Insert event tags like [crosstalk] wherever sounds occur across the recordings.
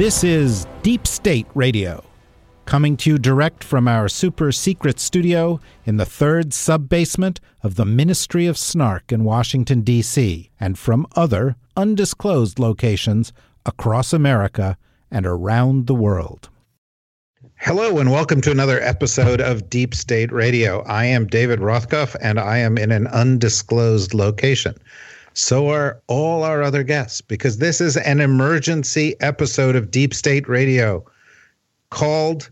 This is Deep State Radio, coming to you direct from our super secret studio in the third sub basement of the Ministry of Snark in Washington, D.C., and from other undisclosed locations across America and around the world. Hello, and welcome to another episode of Deep State Radio. I am David Rothkopf, and I am in an undisclosed location. So are all our other guests, because this is an emergency episode of Deep State Radio called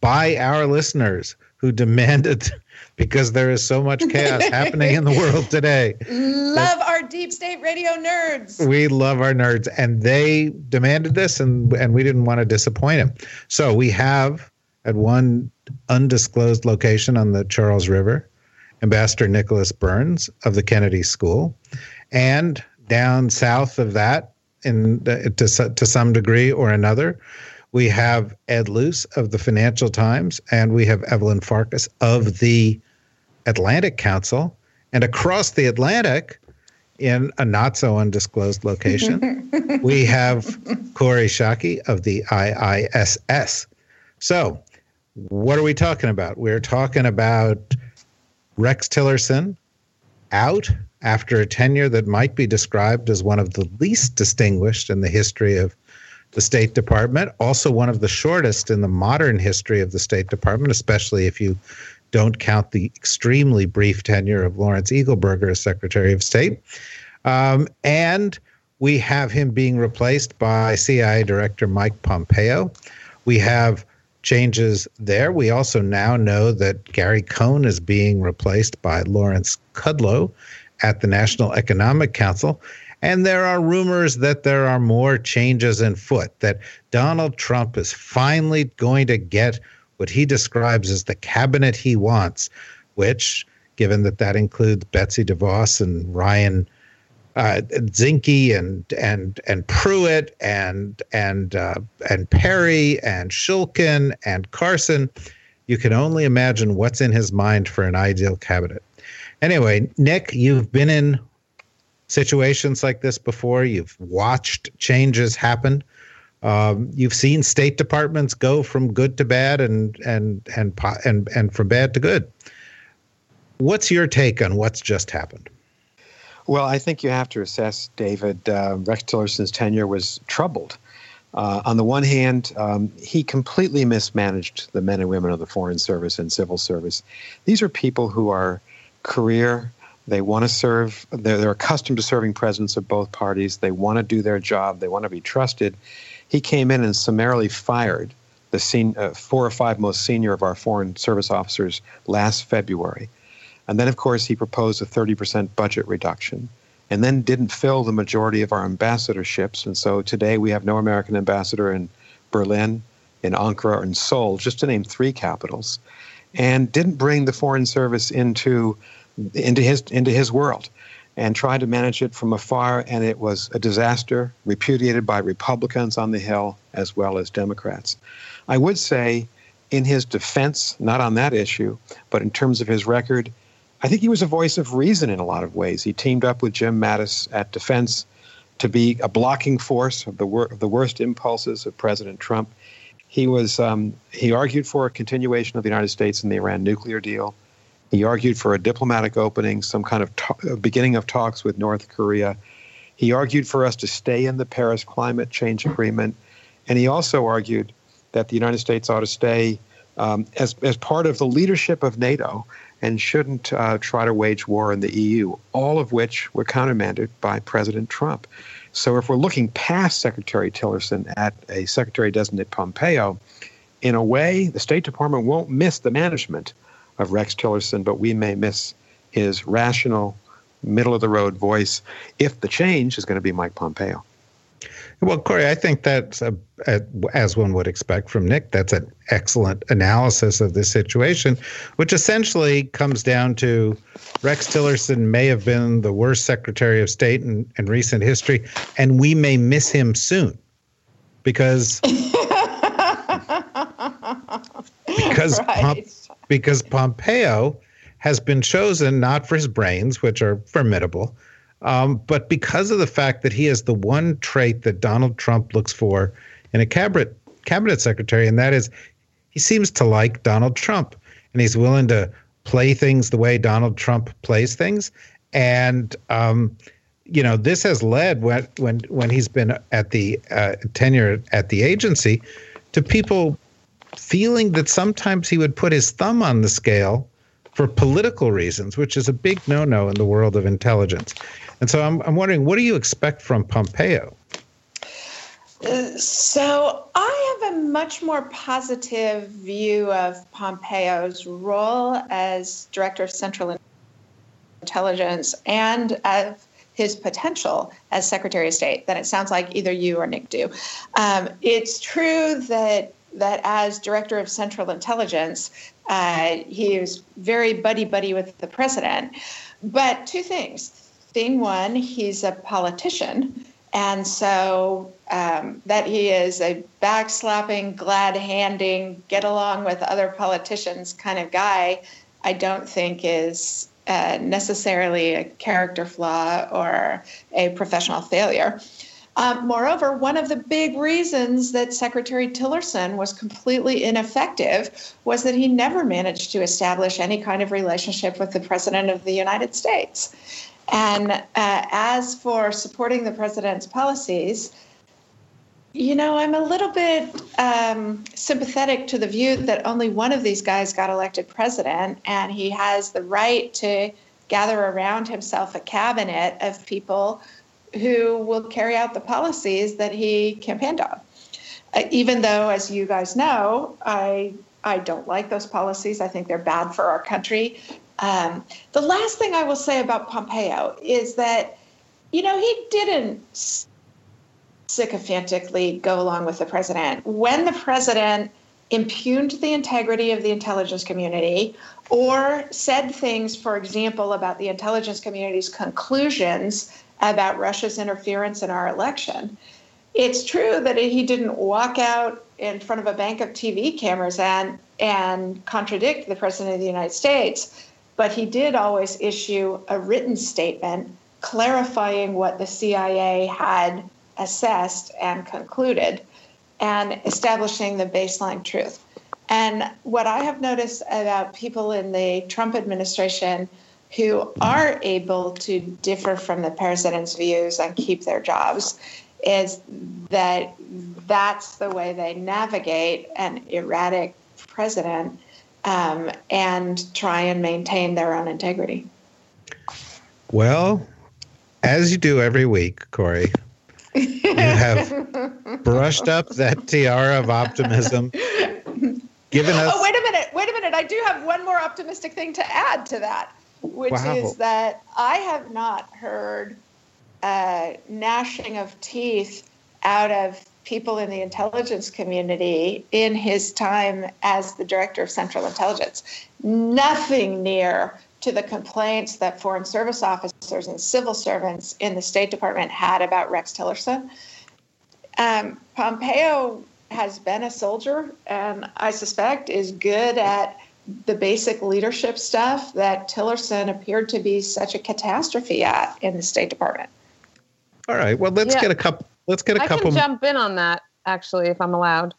by our listeners who demanded, [laughs] because there is so much chaos happening in the world today. Love our deep state radio nerds. We love our nerds, and they demanded this, and and we didn't want to disappoint them. So we have at one undisclosed location on the Charles River, Ambassador Nicholas Burns of the Kennedy School, and down south of that, in the, to to some degree or another, we have Ed Luce of the Financial Times, and we have Evelyn Farkas of the Atlantic Council, and across the Atlantic in a not so undisclosed location, [laughs] we have Kori Schake of the IISS. So, what are we talking about? We're talking about Rex Tillerson out after a tenure that might be described as one of the least distinguished in the history of the State Department, also one of the shortest in the modern history of the State Department, especially if you don't count the extremely brief tenure of Lawrence Eagleburger as Secretary of State. Um, and we have him being replaced by CIA Director Mike Pompeo. We have changes there. We also now know that Gary Cohn is being replaced by Lawrence Kudlow at the National Economic Council. And there are rumors that there are more changes in foot, that Donald Trump is finally going to get what he describes as the cabinet he wants, which, given that that includes Betsy DeVos and Ryan uh, Zinke and and and Pruitt and and uh, and Perry and Shulkin and Carson, you can only imagine what's in his mind for an ideal cabinet. Anyway, Nick, you've been in situations like this before. You've watched changes happen. Um, you've seen state departments go from good to bad and and and and and from bad to good. What's your take on what's just happened? Well, I think you have to assess, David. Uh, Rex Tillerson's tenure was troubled. Uh, on the one hand, um, he completely mismanaged the men and women of the Foreign Service and Civil Service. These are people who are career. They want to serve. They're, they're accustomed to serving presidents of both parties. They want to do their job. They want to be trusted. He came in and summarily fired the sen- uh, four or five most senior of our Foreign Service officers last February. And then, of course, he proposed a 30% budget reduction and then didn't fill the majority of our ambassadorships. And so today we have no American ambassador in Berlin, in Ankara, or in Seoul, just to name three capitals, and didn't bring the Foreign Service into, into, his, into his world and tried to manage it from afar. And it was a disaster, repudiated by Republicans on the Hill as well as Democrats. I would say, in his defense, not on that issue, but in terms of his record, I think he was a voice of reason in a lot of ways. He teamed up with Jim Mattis at Defense to be a blocking force of the, wor- of the worst impulses of President Trump. He was um, he argued for a continuation of the United States in the Iran nuclear deal. He argued for a diplomatic opening, some kind of to- beginning of talks with North Korea. He argued for us to stay in the Paris Climate Change Agreement, and he also argued that the United States ought to stay um, as as part of the leadership of NATO and shouldn't uh, try to wage war in the EU, all of which were countermanded by President Trump. So if we're looking past Secretary Tillerson at a Secretary designate Pompeo, in a way, the State Department won't miss the management of Rex Tillerson, but we may miss his rational, middle of the road voice if the change is going to be Mike Pompeo. Well, Kori, I think that's a, a, as one would expect from Nick. That's an excellent analysis of this situation, which essentially comes down to Rex Tillerson may have been the worst Secretary of State in, in recent history, and we may miss him soon because because [laughs] Right. Pom- because Pompeo has been chosen not for his brains, which are formidable, um, but because of the fact that he has the one trait that Donald Trump looks for in a cabinet cabinet secretary, and that is he seems to like Donald Trump, and he's willing to play things the way Donald Trump plays things, and um, you know this has led when when when he's been at the uh, tenure at the agency to people feeling that sometimes he would put his thumb on the scale for political reasons, which is a big no-no in the world of intelligence. And so I'm, I'm wondering, what do you expect from Pompeo? So I have a much more positive view of Pompeo's role as director of Central Intelligence and of his potential as Secretary of State than it sounds like either you or Nick do. Um, it's true that that as director of Central Intelligence, uh, he is very buddy buddy with the president. But two things. Thing one, he's a politician. And so um, that he is a backslapping, glad handing, get along with other politicians kind of guy, I don't think is uh, necessarily a character flaw or a professional failure. Um, moreover, one of the big reasons that Secretary Tillerson was completely ineffective was that he never managed to establish any kind of relationship with the President of the United States. And uh, as for supporting the president's policies, you know, I'm a little bit um, sympathetic to the view that only one of these guys got elected president, and he has the right to gather around himself a cabinet of people who will carry out the policies that he campaigned on. Uh, even though, as you guys know, I I don't like those policies. I think they're bad for our country. Um, the last thing I will say about Pompeo is that, you know, he didn't sycophantically go along with the president. When the president impugned the integrity of the intelligence community or said things, for example, about the intelligence community's conclusions about Russia's interference in our election, it's true that he didn't walk out in front of a bank of TV cameras and and contradict the president of the United States, but he did always issue a written statement clarifying what the CIA had assessed and concluded and establishing the baseline truth. And what I have noticed about people in the Trump administration who are able to differ from the president's views and keep their jobs is that that's the way they navigate an erratic president um, and try and maintain their own integrity. Well, as you do every week, Kori, you have [laughs] brushed up that tiara of optimism, given us. Oh, wait a minute. Wait a minute. I do have one more optimistic thing to add to that, which Wow. is that I have not heard uh, gnashing of teeth out of people in the intelligence community in his time as the director of Central Intelligence. Nothing near to the complaints that foreign service officers and civil servants in the State Department had about Rex Tillerson. Um, Pompeo has been a soldier and I suspect is good at the basic leadership stuff that Tillerson appeared to be such a catastrophe at in the State Department. All right. Well, let's Yeah. get a couple. Let's get a I couple. I can jump in on that actually if I'm allowed.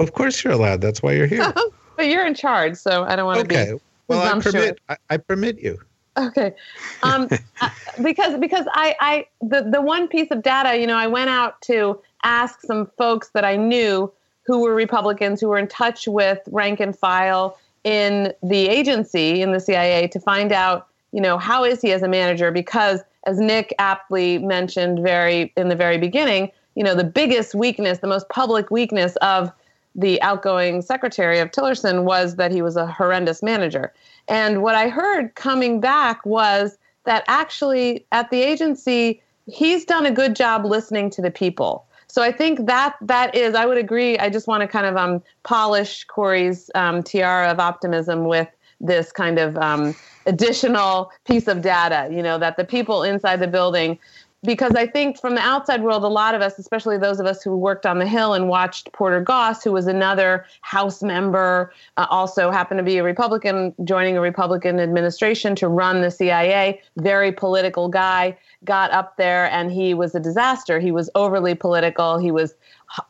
Of course, you're allowed. That's why you're here. [laughs] But you're in charge, so I don't want to okay. be Well, I permit. I, I permit you. Okay. Um, [laughs] I- because because I, I the, the one piece of data, you know, I went out to ask some folks that I knew who were Republicans who were in touch with rank and file in the agency in the CIA to find out, you know, how is he as a manager? Because as Nick aptly mentioned very in the very beginning, you know, the biggest weakness, the most public weakness of the outgoing secretary of Tillerson was that he was a horrendous manager. And what I heard coming back was that actually at the agency, he's done a good job listening to the people. So I think that that is, I would agree. I just want to kind of um, polish Kori's um, tiara of optimism with this kind of um, additional piece of data. You know that the people inside the building because I think from the outside world, a lot of us, especially those of us who worked on the Hill and watched Porter Goss, who was another House member, uh, also happened to be a Republican, joining a Republican administration to run the CIA, very political guy, got up there and he was a disaster. He was overly political, he was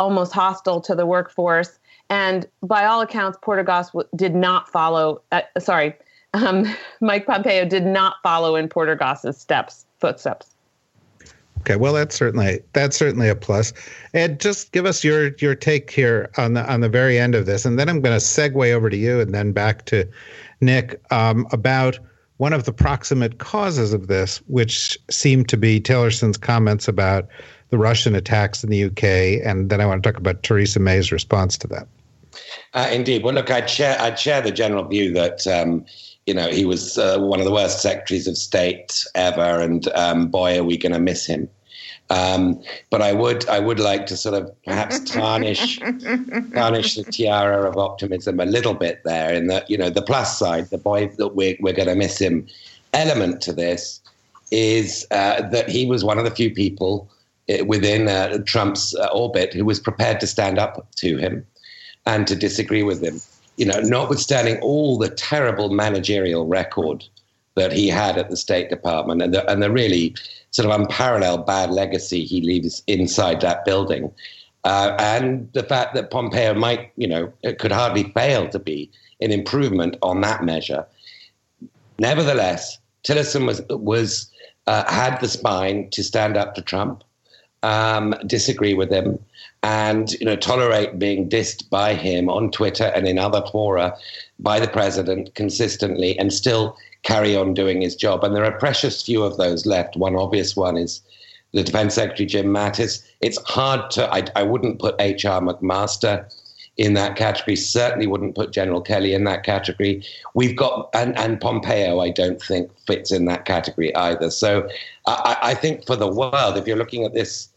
almost hostile to the workforce. And by all accounts, Porter Goss did not follow, uh, sorry, um, [laughs] Mike Pompeo did not follow in Porter Goss's steps, footsteps. Okay, well that's certainly that's certainly a plus. Ed, just give us your your take here on the on the very end of this, and then I'm going to segue over to you, and then back to Nick um, about one of the proximate causes of this, which seemed to be Tillerson's comments about the Russian attacks in the UK, and then I want to talk about Theresa May's response to that. Uh, indeed. Well, look, I'd share I'd share the general view that. Um, you know, he was uh, one of the worst secretaries of state ever, and um, boy, are we going to miss him. Um, but I would, I would like to sort of perhaps [laughs] tarnish, tarnish the tiara of optimism a little bit there. In that, you know, the plus side, the boy that we're we're going to miss him, element to this is uh, that he was one of the few people uh, within uh, Trump's uh, orbit who was prepared to stand up to him and to disagree with him you know, notwithstanding all the terrible managerial record that he had at the State Department and the, and the really sort of unparalleled bad legacy he leaves inside that building, uh, and the fact that Pompeo might, you know, could hardly fail to be an improvement on that measure. Nevertheless, Tillerson was was uh, had the spine to stand up to Trump, um, disagree with him, and you know tolerate being dissed by him on Twitter and in other fora by the president consistently, and still carry on doing his job. And there are precious few of those left. One obvious one is the Defense Secretary Jim Mattis. It's hard to. I, I wouldn't put H.R. McMaster in that category. Certainly wouldn't put General Kelly in that category. We've got and, and Pompeo. I don't think fits in that category either. So I, I think for the world, if you're looking at this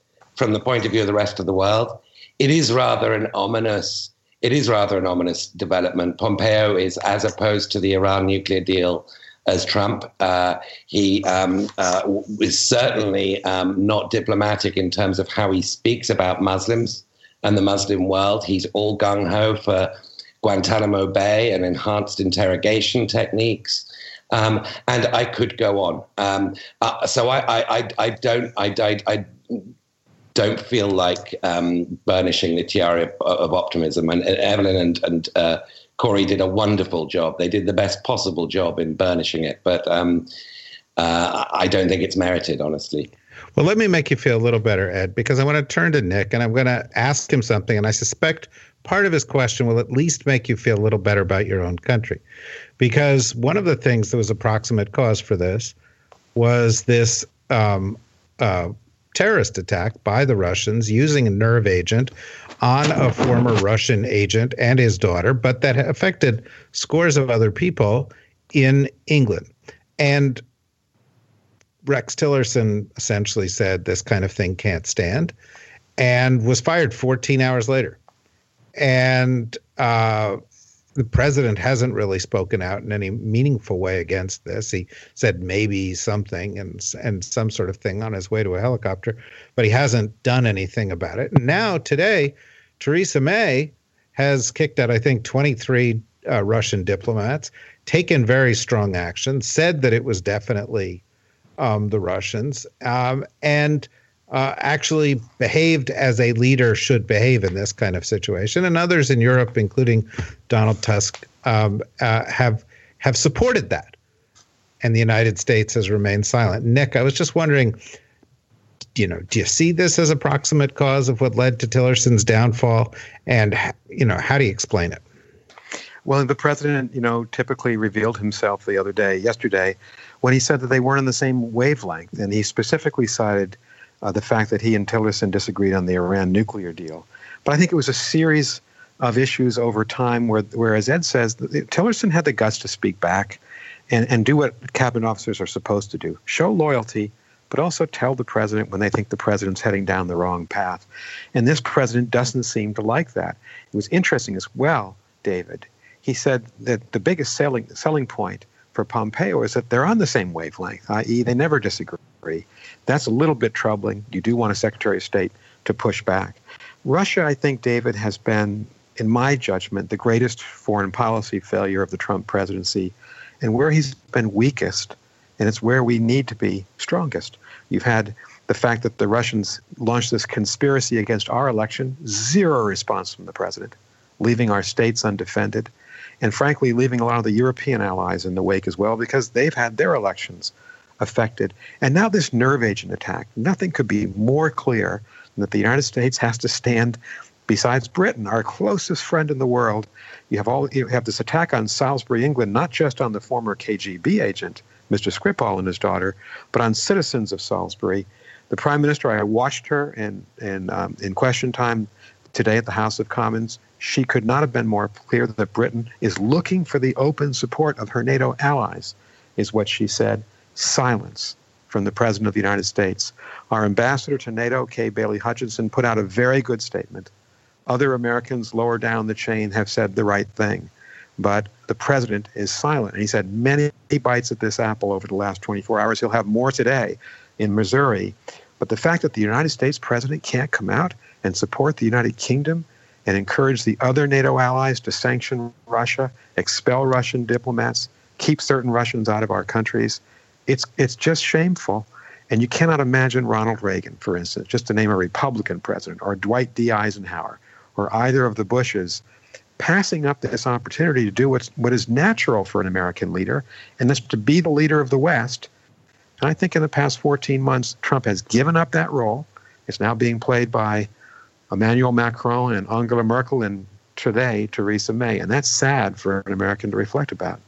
from the point of view of the rest of the world, it is rather an ominous. It is rather an ominous development. Pompeo is, as opposed to the Iran nuclear deal, as Trump. Uh, he um, uh, is certainly um, not diplomatic in terms of how he speaks about Muslims and the Muslim world. He's all gung ho for Guantanamo Bay and enhanced interrogation techniques. Um, and I could go on. Um, uh, so I, I, I, I, don't, I, I, I don't feel like um, burnishing the tiara of, of optimism. And, and Evelyn and, and uh, Kori did a wonderful job. They did the best possible job in burnishing it, but um, uh, I don't think it's merited, honestly. Well, let me make you feel a little better, Ed, because I want to turn to Nick and I'm going to ask him something. And I suspect part of his question will at least make you feel a little better about your own country. Because one of the things that was a proximate cause for this was this um, uh, terrorist attack by the Russians using a nerve agent on a former Russian agent and his daughter, but that affected scores of other people in England. And Rex Tillerson essentially said this kind of thing can't stand and was fired 14 hours later. And uh, the president hasn't really spoken out in any meaningful way against this. He said maybe something and and some sort of thing on his way to a helicopter, but he hasn't done anything about it. And now today, Theresa May has kicked out I think 23 uh, Russian diplomats, taken very strong action, said that it was definitely um, the Russians, um, and uh, actually behaved as a leader should behave in this kind of situation. And others in Europe, including Donald Tusk, um, uh, have have supported that. And the United States has remained silent. Nick, I was just wondering, you know, do you see this as a proximate cause of what led to Tillerson's downfall? And you know, how do you explain it? Well, the president, you know, typically revealed himself the other day, yesterday, when he said that they weren't on the same wavelength, and he specifically cited uh, the fact that he and Tillerson disagreed on the Iran nuclear deal. But I think it was a series of issues over time where, where as Ed says, Tillerson had the guts to speak back and, and do what cabinet officers are supposed to do show loyalty but also tell the president when they think the president's heading down the wrong path. And this president doesn't seem to like that. It was interesting as well, David. He said that the biggest selling, selling point for Pompeo is that they're on the same wavelength, i.e., they never disagree. That's a little bit troubling. You do want a Secretary of State to push back. Russia, I think, David, has been, in my judgment, the greatest foreign policy failure of the Trump presidency and where he's been weakest, and it's where we need to be strongest. You've had the fact that the Russians launched this conspiracy against our election, zero response from the president, leaving our states undefended, and frankly, leaving a lot of the European allies in the wake as well because they've had their elections affected. And now this nerve agent attack, nothing could be more clear than that the United States has to stand besides Britain, our closest friend in the world, you have all you have this attack on Salisbury, England, not just on the former KGB agent, Mr. Skripal and his daughter, but on citizens of Salisbury. The Prime Minister, I watched her in in um, in Question Time today at the House of Commons. She could not have been more clear that Britain is looking for the open support of her NATO allies, is what she said. Silence from the President of the United States. Our ambassador to NATO, Kay Bailey Hutchison, put out a very good statement other Americans lower down the chain have said the right thing. But the president is silent. And he's had many bites at this apple over the last 24 hours. He'll have more today in Missouri. But the fact that the United States president can't come out and support the United Kingdom and encourage the other NATO allies to sanction Russia, expel Russian diplomats, keep certain Russians out of our countries, it's, it's just shameful. And you cannot imagine Ronald Reagan, for instance, just to name a Republican president, or Dwight D. Eisenhower, or either of the Bushes passing up this opportunity to do what's, what is natural for an American leader, and that's to be the leader of the West. And I think in the past 14 months, Trump has given up that role. It's now being played by Emmanuel Macron and Angela Merkel and today Theresa May. And that's sad for an American to reflect about.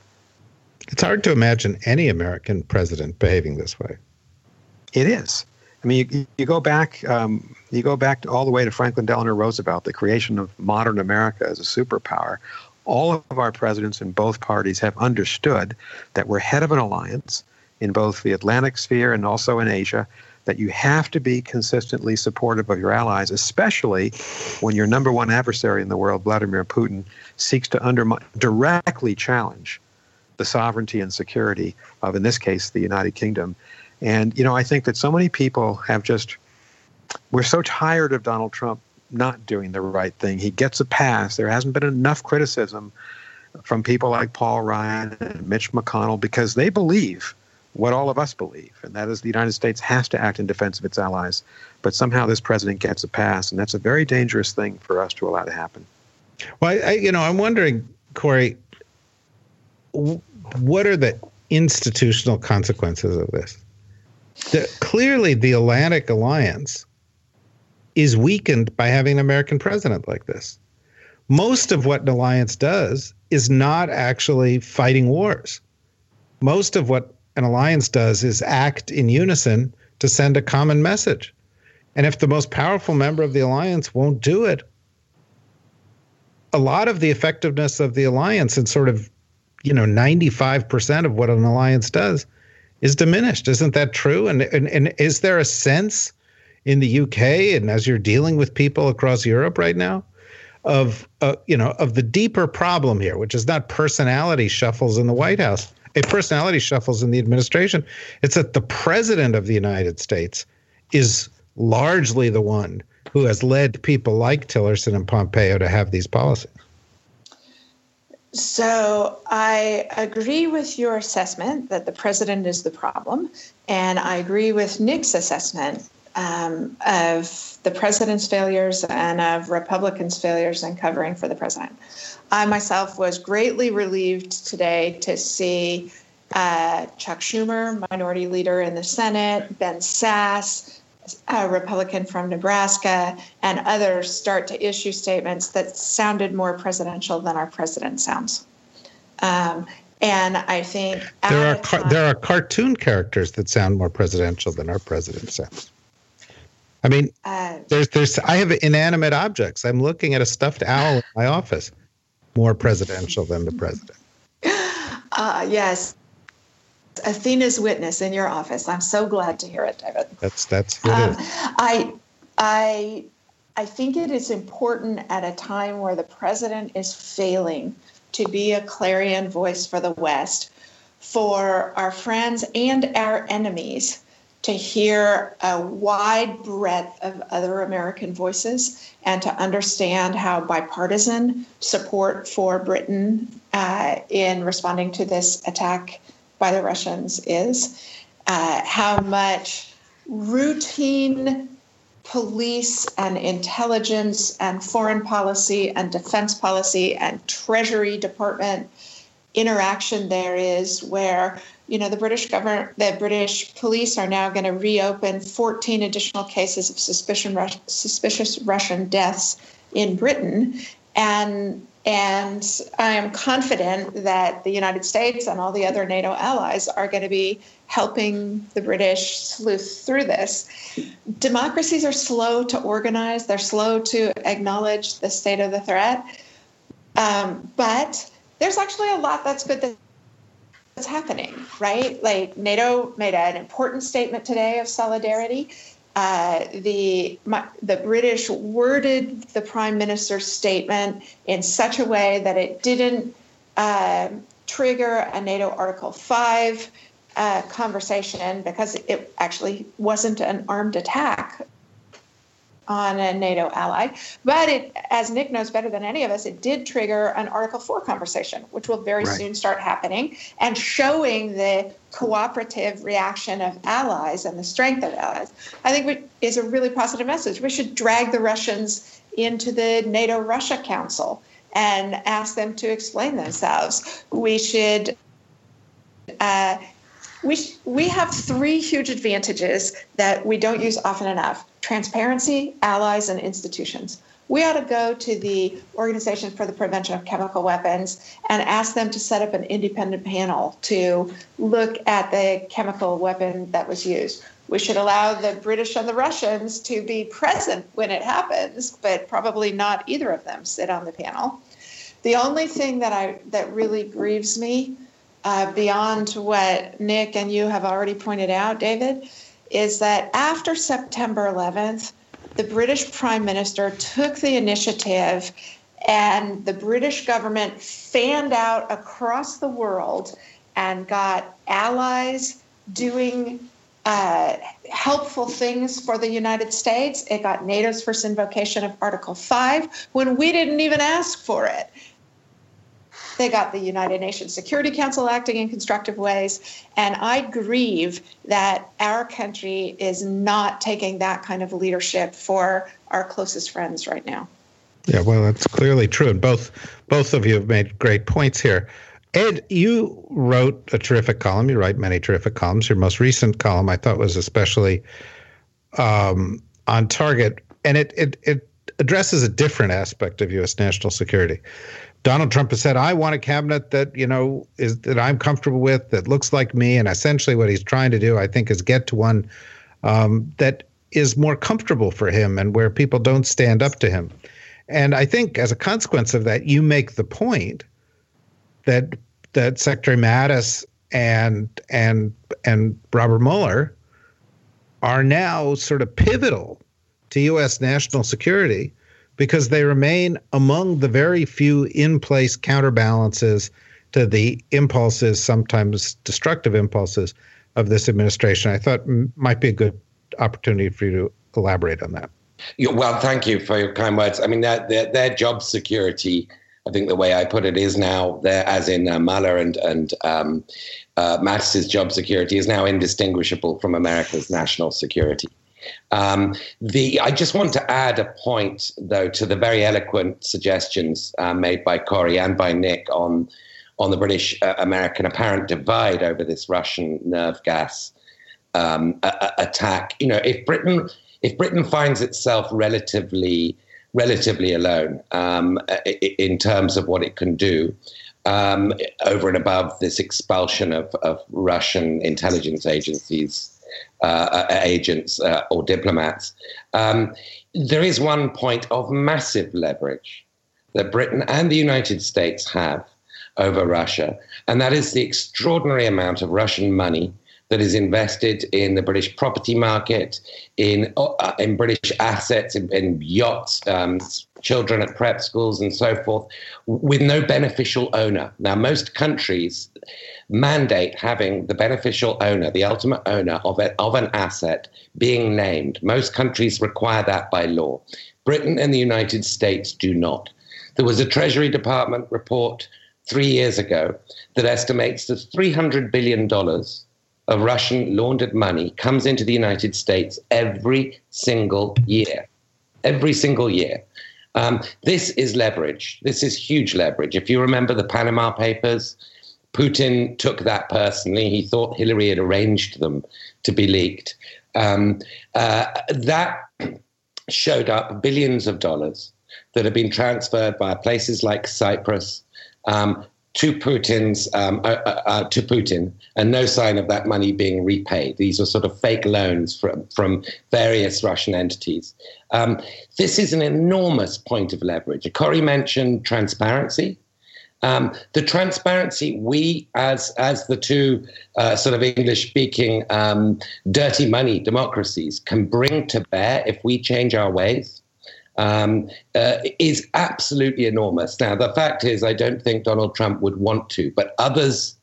It's hard to imagine any American president behaving this way. It is. I mean, you, you go back, um, you go back all the way to Franklin Delano Roosevelt, the creation of modern America as a superpower. All of our presidents in both parties have understood that we're head of an alliance in both the Atlantic sphere and also in Asia. That you have to be consistently supportive of your allies, especially when your number one adversary in the world, Vladimir Putin, seeks to undermine, directly challenge the sovereignty and security of, in this case, the United Kingdom. And, you know, I think that so many people have just, we're so tired of Donald Trump not doing the right thing. He gets a pass. There hasn't been enough criticism from people like Paul Ryan and Mitch McConnell because they believe what all of us believe, and that is the United States has to act in defense of its allies. But somehow this president gets a pass, and that's a very dangerous thing for us to allow to happen. Well, I, you know, I'm wondering, Kori, what are the institutional consequences of this? the, clearly the Atlantic Alliance is weakened by having an American president like this. Most of what an alliance does is not actually fighting wars. Most of what an alliance does is act in unison to send a common message. And if the most powerful member of the alliance won't do it, a lot of the effectiveness of the alliance and sort of, you know, 95% of what an alliance does is diminished. Isn't that true? And, and, and is there a sense in the UK and as you're dealing with people across Europe right now of uh, you know of the deeper problem here, which is not personality shuffles in the White House, a personality shuffles in the administration. It's that the president of the United States is largely the one who has led people like Tillerson and Pompeo to have these policies. So I agree with your assessment that the president is the problem, and I agree with Nick's assessment um, of the president's failures and of Republicans' failures in covering for the president. I myself was greatly relieved today to see uh, Chuck Schumer, minority leader in the Senate, Ben Sasse, a Republican from Nebraska, and others start to issue statements that sounded more presidential than our president sounds. Um, and I think there are car- there are cartoon characters that sound more presidential than our president sounds. I mean, uh, there's there's I have inanimate objects. I'm looking at a stuffed owl in my office, more presidential than the president. Uh, [laughs] yes, Athena's witness in your office. I'm so glad to hear it, David. That's that's um, I I I think it is important at a time where the president is failing to be a clarion voice for the West, for our friends and our enemies to hear a wide breadth of other American voices and to understand how bipartisan support for Britain uh, in responding to this attack by the Russians is, uh, how much routine police and intelligence and foreign policy and defense policy and Treasury Department interaction there is where you know the british government the british police are now going to reopen 14 additional cases of suspicion suspicious russian deaths in britain. And and i am confident that the united states and all the other nato allies are going to be helping the british sleuth through this democracies are slow to organize they're slow to acknowledge the state of the threat um, but there's actually a lot that's good that's happening, right? Like NATO made an important statement today of solidarity. Uh, the my, the British worded the prime minister's statement in such a way that it didn't uh, trigger a NATO Article Five uh, conversation because it actually wasn't an armed attack on a NATO ally. But it, as Nick knows better than any of us, it did trigger an Article 4 conversation, which will very right. soon start happening and showing the cooperative reaction of allies and the strength of allies. I think is a really positive message. We should drag the Russians into the NATO Russia Council and ask them to explain themselves. We should. Uh, we, we have three huge advantages that we don't use often enough transparency, allies, and institutions. We ought to go to the Organization for the Prevention of Chemical Weapons and ask them to set up an independent panel to look at the chemical weapon that was used. We should allow the British and the Russians to be present when it happens, but probably not either of them sit on the panel. The only thing that I that really grieves me, uh, beyond what Nick and you have already pointed out, David, is that after September 11th, the British Prime Minister took the initiative and the British government fanned out across the world and got allies doing uh, helpful things for the United States. It got NATO's first invocation of Article 5 when we didn't even ask for it. They got the United Nations Security Council acting in constructive ways. And I grieve that our country is not taking that kind of leadership for our closest friends right now. Yeah, well, that's clearly true. And both both of you have made great points here. Ed, you wrote a terrific column. You write many terrific columns. Your most recent column, I thought, was especially um, on target, and it, it it addresses a different aspect of U.S. national security. Donald Trump has said, "I want a cabinet that you know is that I'm comfortable with, that looks like me." And essentially, what he's trying to do, I think, is get to one um, that is more comfortable for him and where people don't stand up to him. And I think, as a consequence of that, you make the point that that Secretary Mattis and and and Robert Mueller are now sort of pivotal to U.S. national security because they remain among the very few in place counterbalances to the impulses, sometimes destructive impulses, of this administration. I thought might be a good opportunity for you to elaborate on that. Well, thank you for your kind words. I mean, their, their, their job security, I think the way I put it is now, there, as in uh, Mueller and, and um, uh, Mattis's job security, is now indistinguishable from America's national security. Um, the I just want to add a point though to the very eloquent suggestions uh, made by Kori and by Nick on on the British uh, American apparent divide over this Russian nerve gas um, a- a- attack. You know, if Britain if Britain finds itself relatively relatively alone um, in terms of what it can do. Um, over and above this expulsion of, of Russian intelligence agencies agents uh, or diplomats. Um, there is one point of massive leverage that Britain and the United States have over Russia, and that is the extraordinary amount of Russian money that is invested in the British property market, in uh, in British assets, in, in yachts, um, children at prep schools, and so forth, with no beneficial owner. Now, most countries mandate having the beneficial owner, the ultimate owner of, it, of an asset, being named. Most countries require that by law. Britain and the United States do not. There was a Treasury Department report three years ago that estimates that $300 billion of Russian laundered money comes into the United States every single year. Every single year. Um, this is leverage. This is huge leverage. If you remember the Panama Papers, Putin took that personally. He thought Hillary had arranged them to be leaked. Um, uh, that showed up billions of dollars that have been transferred by places like Cyprus um, to Putin's um, uh, uh, uh, to Putin, and no sign of that money being repaid. These were sort of fake loans from from various Russian entities. Um, this is an enormous point of leverage. Kori mentioned transparency. Um, the transparency we, as as the two uh, sort of English speaking um, dirty money democracies, can bring to bear if we change our ways um, uh, is absolutely enormous. Now, the fact is, I don't think Donald Trump would want to, but others,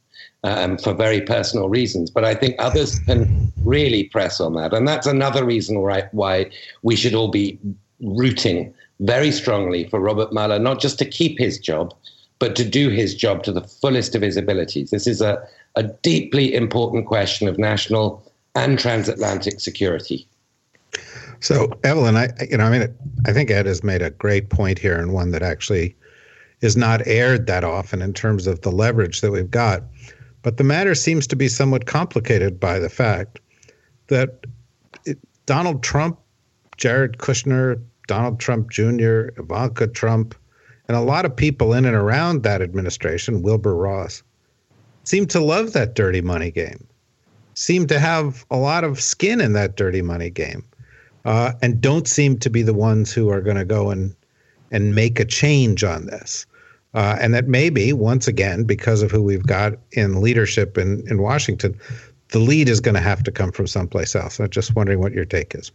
um, for very personal reasons, but I think others can really press on that. And that's another reason why, we should all be rooting very strongly for Robert Mueller, not just to keep his job, but to do his job to the fullest of his abilities. This is a, a deeply important question of national and transatlantic security. So, Evelyn, I you know, I mean, I think Ed has made a great point here, and one that actually is not aired that often in terms of the leverage that we've got. But the matter seems to be somewhat complicated by the fact that it, Donald Trump, Jared Kushner, Donald Trump Jr., Ivanka Trump, and a lot of people in and around that administration, Wilbur Ross, seem to love that dirty money game, seem to have a lot of skin in that dirty money game uh, and don't seem to be the ones who are going to go and and make a change on this. Uh, and that maybe once again, because of who we've got in leadership in in Washington, the lead is going to have to come from someplace else. I'm just wondering what your take is.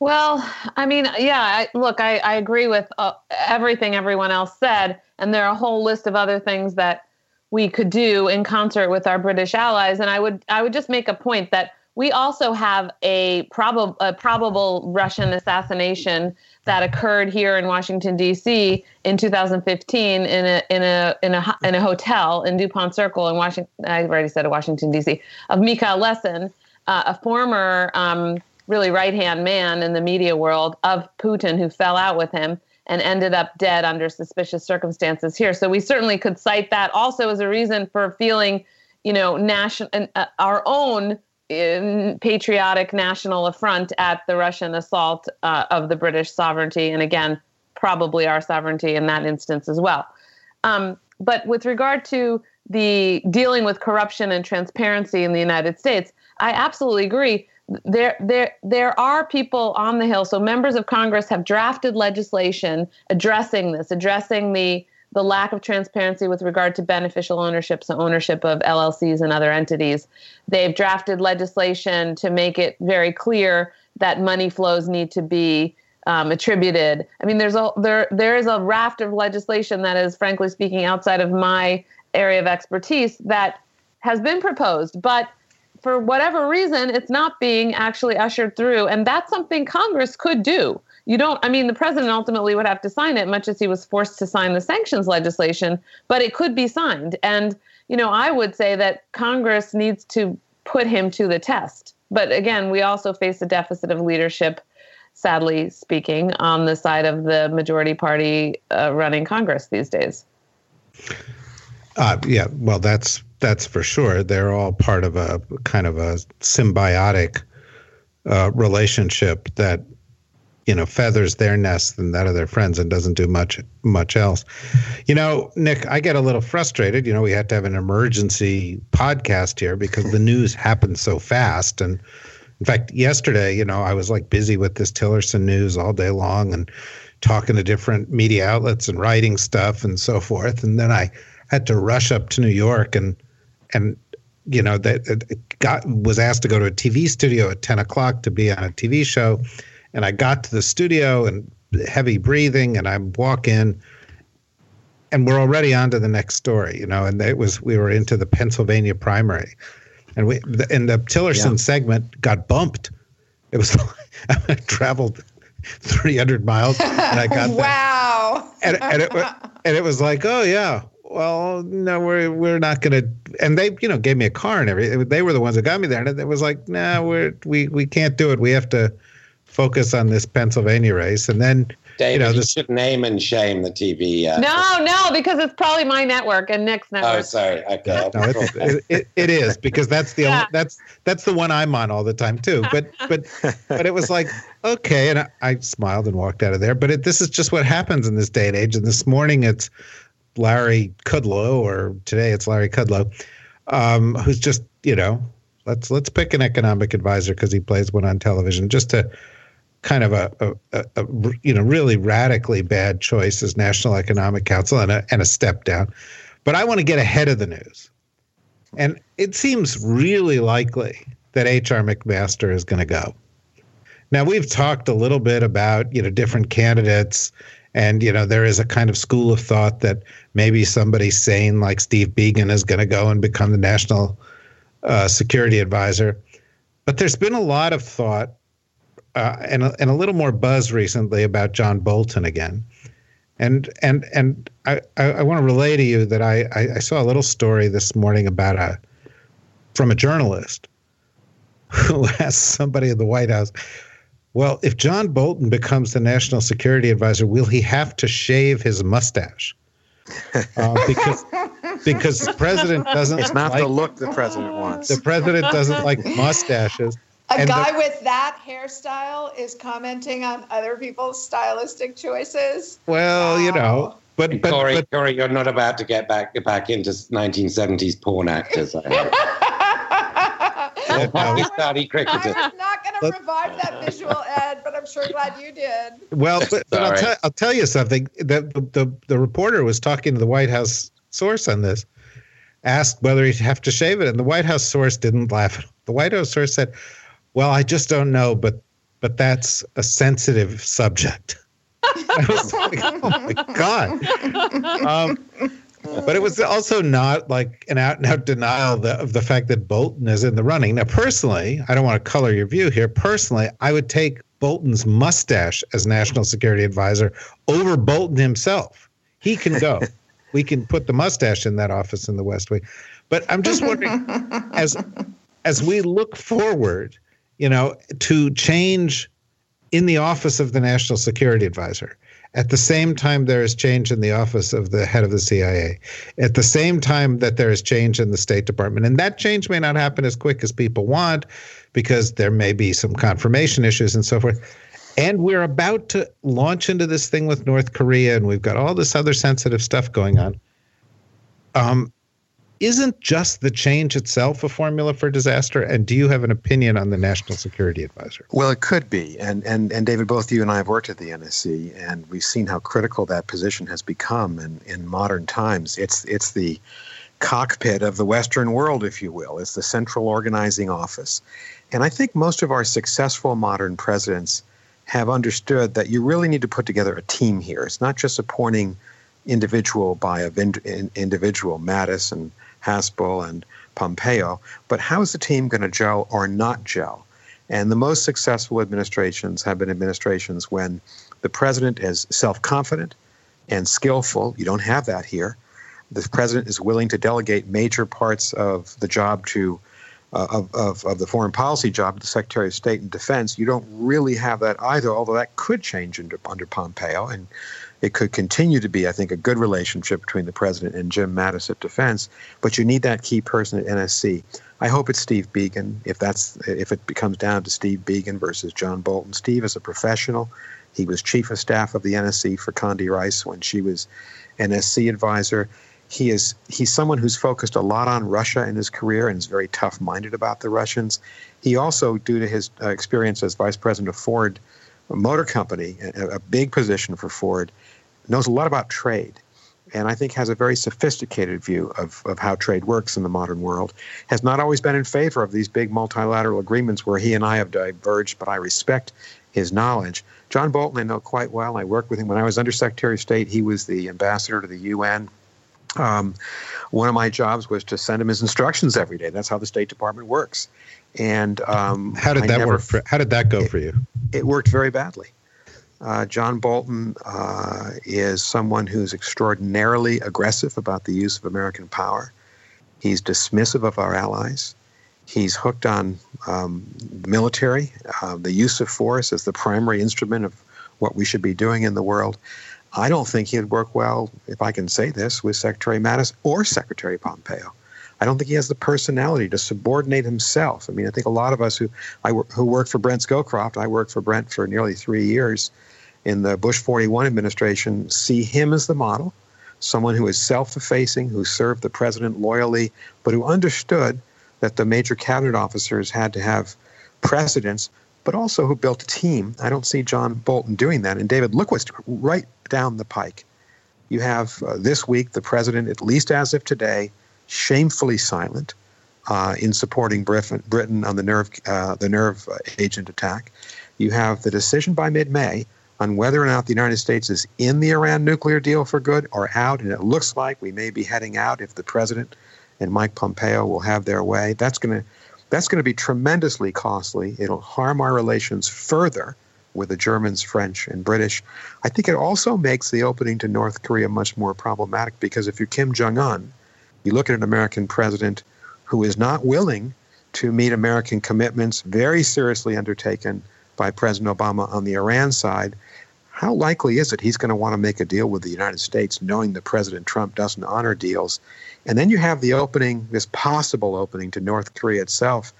Well, I mean, yeah, I, look, I, I agree with uh, everything everyone else said, and there are a whole list of other things that we could do in concert with our British allies. And I would I would just make a point that we also have a, prob- a probable Russian assassination that occurred here in Washington D.C. in 2015 in a in a in a in a hotel in Dupont Circle in Washington. I've already said Washington D.C. of Mikhail Lesin, uh, a former um, really right hand man in the media world of Putin who fell out with him and ended up dead under suspicious circumstances here. So we certainly could cite that also as a reason for feeling, you know, national uh, our own patriotic national affront at the Russian assault uh, of the British sovereignty, and again, probably our sovereignty in that instance as well. Um, but with regard to the dealing with corruption and transparency in the United States, I absolutely agree. There, there, there are people on the Hill. So members of Congress have drafted legislation addressing this, addressing the the lack of transparency with regard to beneficial ownership, so ownership of LLCs and other entities. They've drafted legislation to make it very clear that money flows need to be um, attributed. I mean, there's a there there is a raft of legislation that is, frankly speaking, outside of my area of expertise that has been proposed, but for whatever reason, it's not being actually ushered through, and that's something Congress could do you don't i mean the president ultimately would have to sign it much as he was forced to sign the sanctions legislation but it could be signed. And you know i would say that congress needs to put him to the test. But again we also face a deficit of leadership sadly speaking on the side of the majority party uh, running congress these days. Uh, yeah well that's that's for sure. They're all part of a kind of a symbiotic uh, relationship that you know feathers their nest than that of their friends and doesn't do much much else. You know nick i get a little frustrated. You know we had to have an emergency podcast here because the news happens so fast. And in fact yesterday you know i was like busy with this tillerson news all day long and talking to different media outlets and writing stuff and so forth. And then i had to rush up to New York and and you know that got was asked to go to a TV studio at ten o'clock to be on a TV show, and I got to the studio and heavy breathing, and I walk in, and we're already on to the next story, you know, and it was we were into the Pennsylvania primary, and we and the Tillerson yeah. segment got bumped. It was [laughs] I traveled 300 miles and I got [laughs] wow. And, and it and it was like, oh yeah, well, no, we're we're not going to. And they, you know, gave me a car and everything. They were the ones that got me there, and it was like, nah, we're we we can't do it. We have to focus on this Pennsylvania race, and then. David, you, know, this, you should name and shame the TV. Uh, no, no, because it's probably my network and Nick's oh, network. Oh, sorry. Okay. no, it, it, it is because that's the [laughs] yeah. only, that's that's the one I'm on all the time too. But but [laughs] but it was like okay, and I, I smiled and walked out of there. But it, this is just what happens in this day and age. And this morning, it's Larry Kudlow, or today it's Larry Kudlow, um, who's just you know let's let's pick an economic advisor because he plays one on television, just to kind of a, a, a, a, you know really radically bad choice as National Economic Council and a, and a step down. But I want to get ahead of the news, and it seems really likely that H.R. McMaster is going to go. Now we've talked a little bit about you know different candidates and you know there is a kind of school of thought that maybe somebody sane like Steve Biegun is going to go and become the national uh, security advisor. But there's been a lot of thought uh, and a, and a little more buzz recently about John Bolton again. And and and I, I, I want to relay to you that I, I, I saw a little story this morning about a from a journalist who [laughs] asked somebody in the White House, well, if John Bolton becomes the national security advisor, will he have to shave his mustache? Uh, because [laughs] because the president doesn't. It's not like, the look the president wants. The president doesn't like mustaches. A guy the, with that hairstyle is commenting on other people's stylistic choices. Well, wow. you know, but, but Kori, but, Kori, you're not about to get back back into 1970s porn actors. [laughs] I Pakistani cricketers. I was not going to revive that visual, Ed, but I'm sure glad you did. Well, but, but I'll, tell, I'll tell you something. The, the, the reporter was talking to the White House source on this, asked whether he'd have to shave it, and the White House source didn't laugh. The White House source said, "Well, I just don't know, but but that's a sensitive subject." [laughs] I was like, "Oh my god!" Um, but it was also not like an out and out denial of the, of the fact that Bolton is in the running. Now, personally, I don't want to color your view here. Personally, I would take Bolton's mustache as national security advisor over Bolton himself. He can go. [laughs] we can put the mustache in that office in the West Wing. But I'm just wondering, as as we look forward, you know, to change in the office of the national security advisor at the same time, there is change in the office of the head of the CIA. At the same time that there is change in the State Department. And that change may not happen as quick as people want because there may be some confirmation issues and so forth. And we're about to launch into this thing with North Korea, and we've got all this other sensitive stuff going on. Um, isn't just the change itself a formula for disaster? And do you have an opinion on the National Security Advisor? Well, it could be. And, and, and David, both you and I have worked at the NSC, and we've seen how critical that position has become in, in modern times. It's, it's the cockpit of the Western world, if you will, it's the central organizing office. And I think most of our successful modern presidents have understood that you really need to put together a team here. It's not just appointing individual by individual, Mattis and Haspel and Pompeo. But how is the team going to gel or not gel? And the most successful administrations have been administrations when the president is self confident and skillful. You don't have that here. The president is willing to delegate major parts of the job to uh, of, of, of, the foreign policy job to the Secretary of State and Defense. You don't really have that either, although that could change under, under Pompeo. And it could continue to be, I think, a good relationship between the president and Jim Mattis at Defense. But you need that key person at NSC. I hope it's Steve Biegun. If that's if it becomes down to Steve Biegun versus John Bolton, Steve is a professional. He was chief of staff of the NSC for Condi Rice when she was NSC advisor. He is he's someone who's focused a lot on Russia in his career and is very tough-minded about the Russians. He also, due to his uh, experience as vice president of Ford Motor Company, a, big position for Ford, knows a lot about trade. and I think has a very sophisticated view of, of how trade works in the modern world, has not always been in favor of these big multilateral agreements where he and I have diverged, but I respect his knowledge. John Bolton, I know quite well. I worked with him when I was Undersecretary of State. He was the ambassador to the UN. Um, one of my jobs was to send him his instructions every day. That's how the State Department works. And um, how did I that never, work? For, how did that go it, for you? It worked very badly. Uh, John Bolton uh, is someone who's extraordinarily aggressive about the use of American power. He's dismissive of our allies. He's hooked on um, military, uh, the use of force as the primary instrument of what we should be doing in the world. I don't think he'd work well, if I can say this, with Secretary Mattis or Secretary Pompeo. I don't think he has the personality to subordinate himself. I mean, I think a lot of us who I who worked for Brent Scowcroft, I worked for Brent for nearly three years in the Bush 41 administration, see him as the model, someone who is self-effacing, who served the president loyally, but who understood that the major cabinet officers had to have precedence, but also who built a team. I don't see John Bolton doing that. And David, look what's right down the pike. You have uh, this week the president, at least as of today, shamefully silent uh, in supporting Britain on the nerve uh, the nerve agent attack. You have the decision by mid-May on whether or not the United States is in the Iran nuclear deal for good or out, and it looks like we may be heading out if the president and Mike Pompeo will have their way. That's going to that's going to be tremendously costly. It'll harm our relations further with the Germans, French, and British. I think it also makes the opening to North Korea much more problematic because if you're Kim Jong Un, you look at an American president who is not willing to meet American commitments very seriously undertaken by President Obama on the Iran side. How likely is it he's going to want to make a deal with the United States knowing that President Trump doesn't honor deals? And then you have the opening, this possible opening to North Korea itself.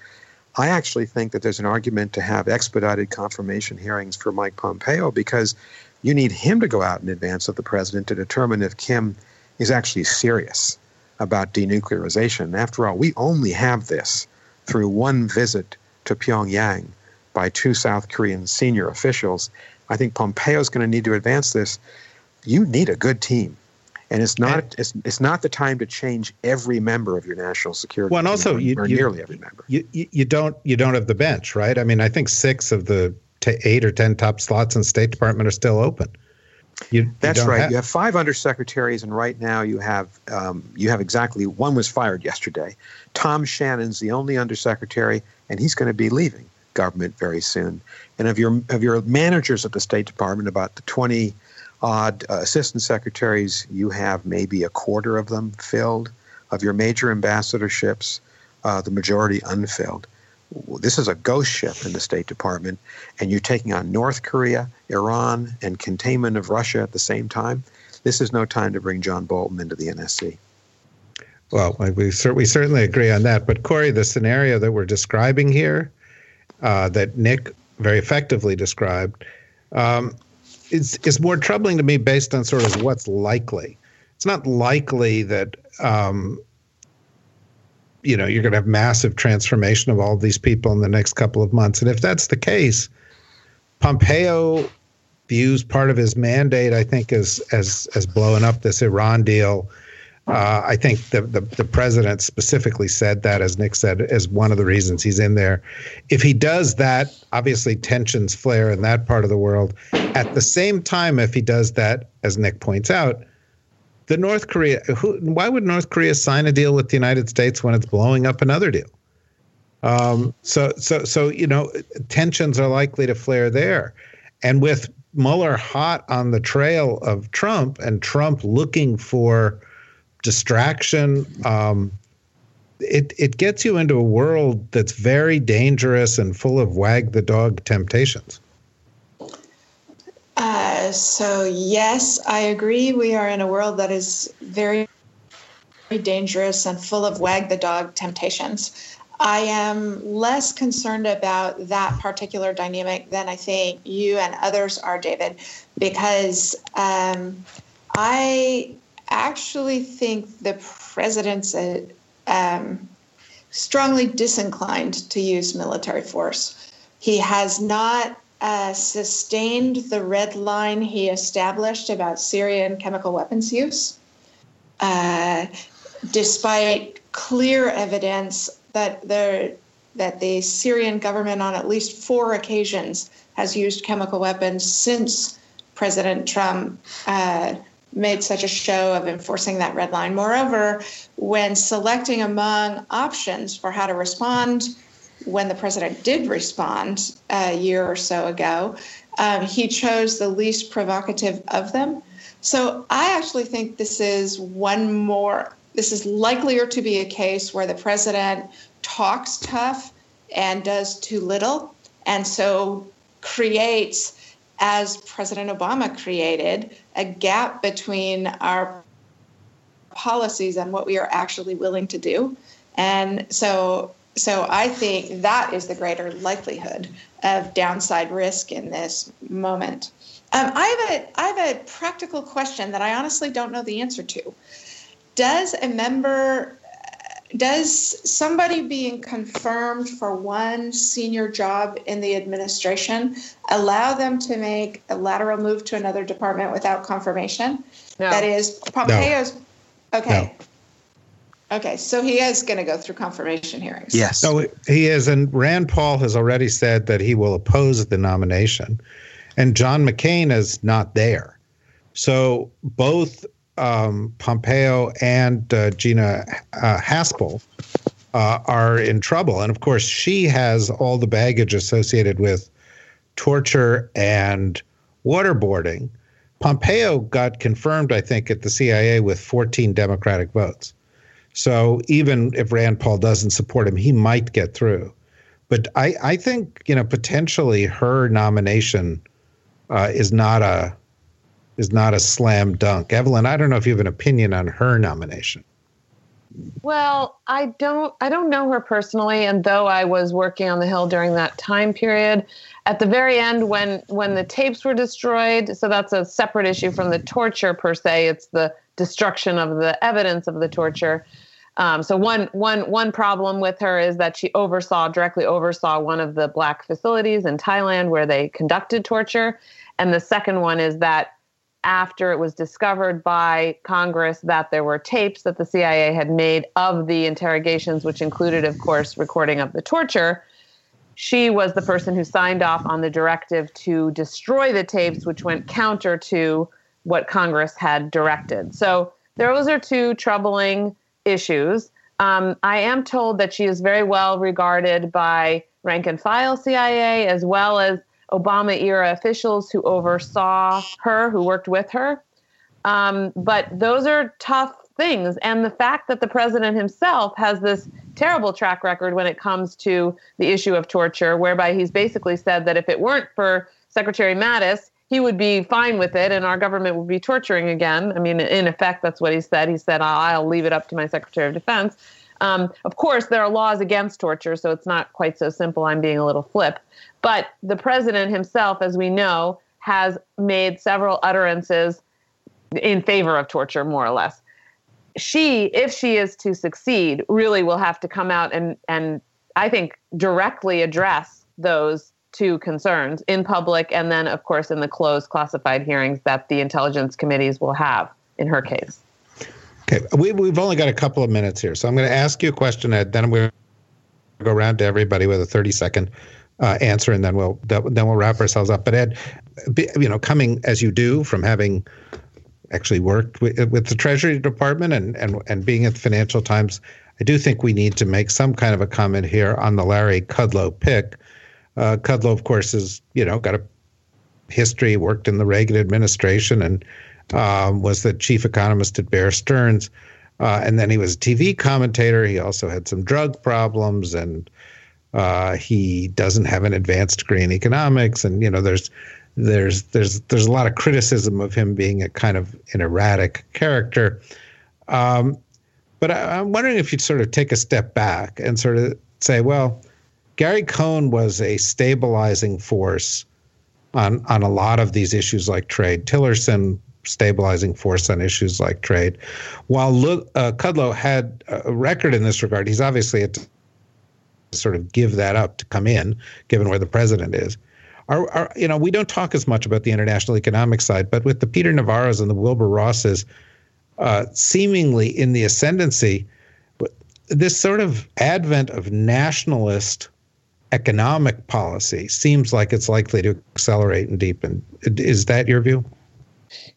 I actually think that there's an argument to have expedited confirmation hearings for Mike Pompeo because you need him to go out in advance of the president to determine if Kim is actually serious about denuclearization. After all, we only have this through one visit to Pyongyang by two South Korean senior officials. I think Pompeo is going to need to advance this. You need a good team. And it's not and, it's, it's not the time to change every member of your national security. Well, and also you, or you, nearly every member. You, you, don't you don't have the bench, right? I mean, I think six of the t- eight or ten top slots in State Department are still open. You, That's right. Have, you have five undersecretaries, and right now you have um, you have exactly one was fired yesterday. Tom Shannon's the only undersecretary, and he's going to be leaving government very soon. And of your of your managers at the State Department, about the twenty odd uh, assistant secretaries, you have maybe a quarter of them filled. Of your major ambassadorships, uh, the majority unfilled this is a ghost ship in the State Department, and you're taking on North Korea, Iran, and containment of Russia at the same time. This is no time to bring John Bolton into the NSC. Well, we, we certainly agree on that. But Kori, the scenario that we're describing here, uh, that Nick very effectively described, um, is is more troubling to me based on sort of what's likely. It's not likely that um, you know you're going to have massive transformation of all of these people in the next couple of months and if that's the case pompeo views part of his mandate i think as as as blowing up this iran deal uh, I think the, the, the president specifically said that, as Nick said, as one of the reasons he's in there. If he does that, obviously tensions flare in that part of the world. At the same time, if he does that, as Nick points out, the North Korea, who, why would North Korea sign a deal with the United States when it's blowing up another deal? Um, so, so, so you know, tensions are likely to flare there, and with Mueller hot on the trail of Trump and Trump looking for distraction, um, it it gets you into a world that's very dangerous and full of wag the dog temptations. Uh, so, yes, I agree. We are in a world that is very, very dangerous and full of wag the dog temptations. I am less concerned about that particular dynamic than I think you and others are, David, because um, I actually think the president's uh, um, strongly disinclined to use military force. He has not uh, sustained the red line he established about Syrian chemical weapons use. uh, despite clear evidence that there that the Syrian government on at least four occasions has used chemical weapons since President Trump uh, made such a show of enforcing that red line. Moreover, when selecting among options for how to respond, when the president did respond a year or so ago, um, he chose the least provocative of them. So I actually think this is one more, this is likelier to be a case where the president talks tough and does too little. And so creates, as President Obama created, a gap between our policies and what we are actually willing to do. And so so I think that is the greater likelihood of downside risk in this moment. Um, I have a I have a practical question that I honestly don't know the answer to. Does a member does somebody being confirmed for one senior job in the administration allow them to make a lateral move to another department without confirmation? No. That is, Pompeo's. No. Okay. No. Okay, so he is going to go through confirmation hearings. Yes. So he is, and Rand Paul has already said that he will oppose the nomination, and John McCain is not there. So both um, Pompeo and uh, Gina uh, Haspel uh, are in trouble. And of course, she has all the baggage associated with torture and waterboarding. Pompeo got confirmed, I think, at the CIA with 14 Democratic votes. So even if Rand Paul doesn't support him, he might get through. But I, I think, you know, potentially her nomination uh, is not a is not a slam dunk. Evelyn, I don't know if you have an opinion on her nomination. Well, I don't I don't know her personally and though I was working on the hill during that time period at the very end when when the tapes were destroyed so that's a separate issue from the torture per se it's the destruction of the evidence of the torture um, so one one one problem with her is that she oversaw directly oversaw one of the black facilities in Thailand where they conducted torture and the second one is that after it was discovered by Congress that there were tapes that the CIA had made of the interrogations, which included, of course, recording of the torture. She was the person who signed off on the directive to destroy the tapes, which went counter to what Congress had directed. So those are two troubling issues. Um, I am told that she is very well regarded by rank and file CIA as well as Obama era officials who oversaw her, who worked with her. Um, but those are tough things. And the fact that the president himself has this terrible track record when it comes to the issue of torture, whereby he's basically said that if it weren't for Secretary Mattis, he would be fine with it and our government would be torturing again. I mean, in effect, that's what he said. He said, I'll leave it up to my Secretary of Defense. Um, of course, there are laws against torture, so it's not quite so simple. I'm being a little flip. But the president himself, as we know, has made several utterances in favor of torture, more or less. She, if she is to succeed, really will have to come out and, and I think, directly address those two concerns in public and then, of course, in the closed classified hearings that the intelligence committees will have in her case. Okay, we, we've only got a couple of minutes here, so I'm going to ask you a question, Ed. Then to go around to everybody with a 30 second uh, answer, and then we'll then we'll wrap ourselves up. But Ed, you know, coming as you do from having actually worked with, with the Treasury Department and, and and being at the Financial Times, I do think we need to make some kind of a comment here on the Larry Kudlow pick. Uh, Kudlow, of course, is you know got a history, worked in the Reagan administration, and um, was the chief economist at Bear Stearns. Uh, and then he was a TV commentator. He also had some drug problems and uh, he doesn't have an advanced degree in economics, and you know there's there's there's there's a lot of criticism of him being a kind of an erratic character. Um, but I, I'm wondering if you'd sort of take a step back and sort of say, well, Gary Cohn was a stabilizing force on on a lot of these issues like trade. Tillerson stabilizing force on issues like trade. While uh, Kudlow had a record in this regard, he's obviously a sort of give that up to come in, given where the president is. Are, are, you know, we don't talk as much about the international economic side, but with the Peter Navarros and the Wilbur Rosses, uh, seemingly in the ascendancy. This sort of advent of nationalist economic policy seems like it's likely to accelerate and deepen. Is that your view?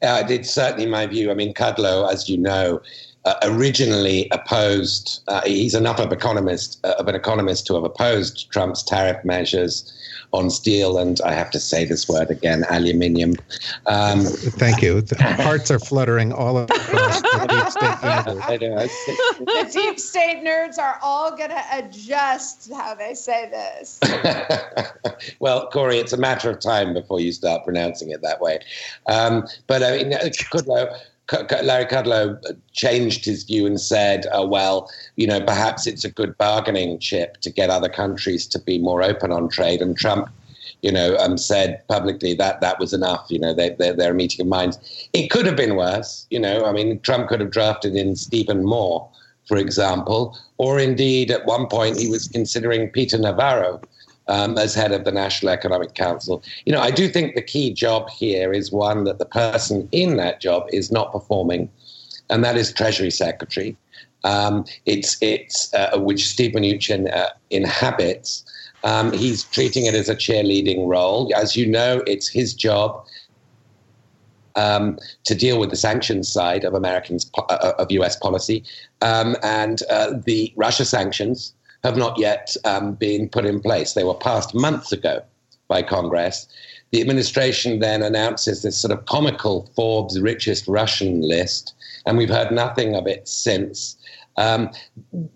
Uh, it's certainly my view. I mean, Kudlow, as you know, uh, originally opposed. Uh, he's enough of economist uh, of an economist to have opposed Trump's tariff measures on steel and I have to say this word again, aluminium. Um, Thank you. Hearts are fluttering all across the deep state [laughs] universe. the deep state nerds are all going to adjust how they say this. [laughs] well, Kori, it's a matter of time before you start pronouncing it that way. Um, but I mean, [laughs] Kudlow. Larry Kudlow changed his view and said, oh, well, you know, perhaps it's a good bargaining chip to get other countries to be more open on trade. And Trump, you know, um, said publicly that that was enough. You know, they, they're, they're a meeting of minds. It could have been worse. You know, I mean, Trump could have drafted in Stephen Moore, for example, or indeed at one point he was considering Peter Navarro um, as head of the National Economic Council. You know, I do think the key job here is one that the person in that job is not performing, and that is Treasury Secretary. Um, it's it's uh, which Steve Mnuchin uh, inhabits. Um, he's treating it as a cheerleading role. As you know, it's his job um, to deal with the sanctions side of Americans uh, of U.S. policy um, and uh, the Russia sanctions have not yet um, been put in place. They were passed months ago by Congress. The administration then announces this sort of comical Forbes richest Russian list, and we've heard nothing of it since. Um,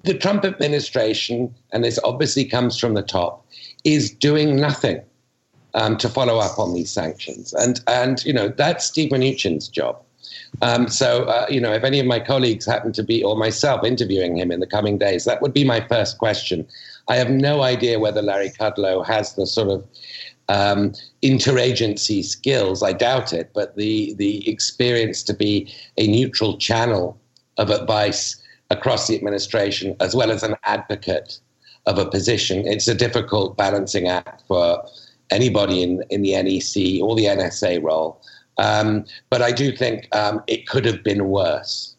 the Trump administration, and this obviously comes from the top, is doing nothing um, to follow up on these sanctions, and and you know that's Steve Mnuchin's job. Um, so, uh, you know, if any of my colleagues happen to be, or myself, interviewing him in the coming days, that would be my first question. I have no idea whether Larry Kudlow has the sort of um, interagency skills. I doubt it, but the the experience to be a neutral channel of advice across the administration, as well as an advocate of a position. It's a difficult balancing act for anybody in in the NEC or the NSA role. Um, but I do think um, it could have been worse.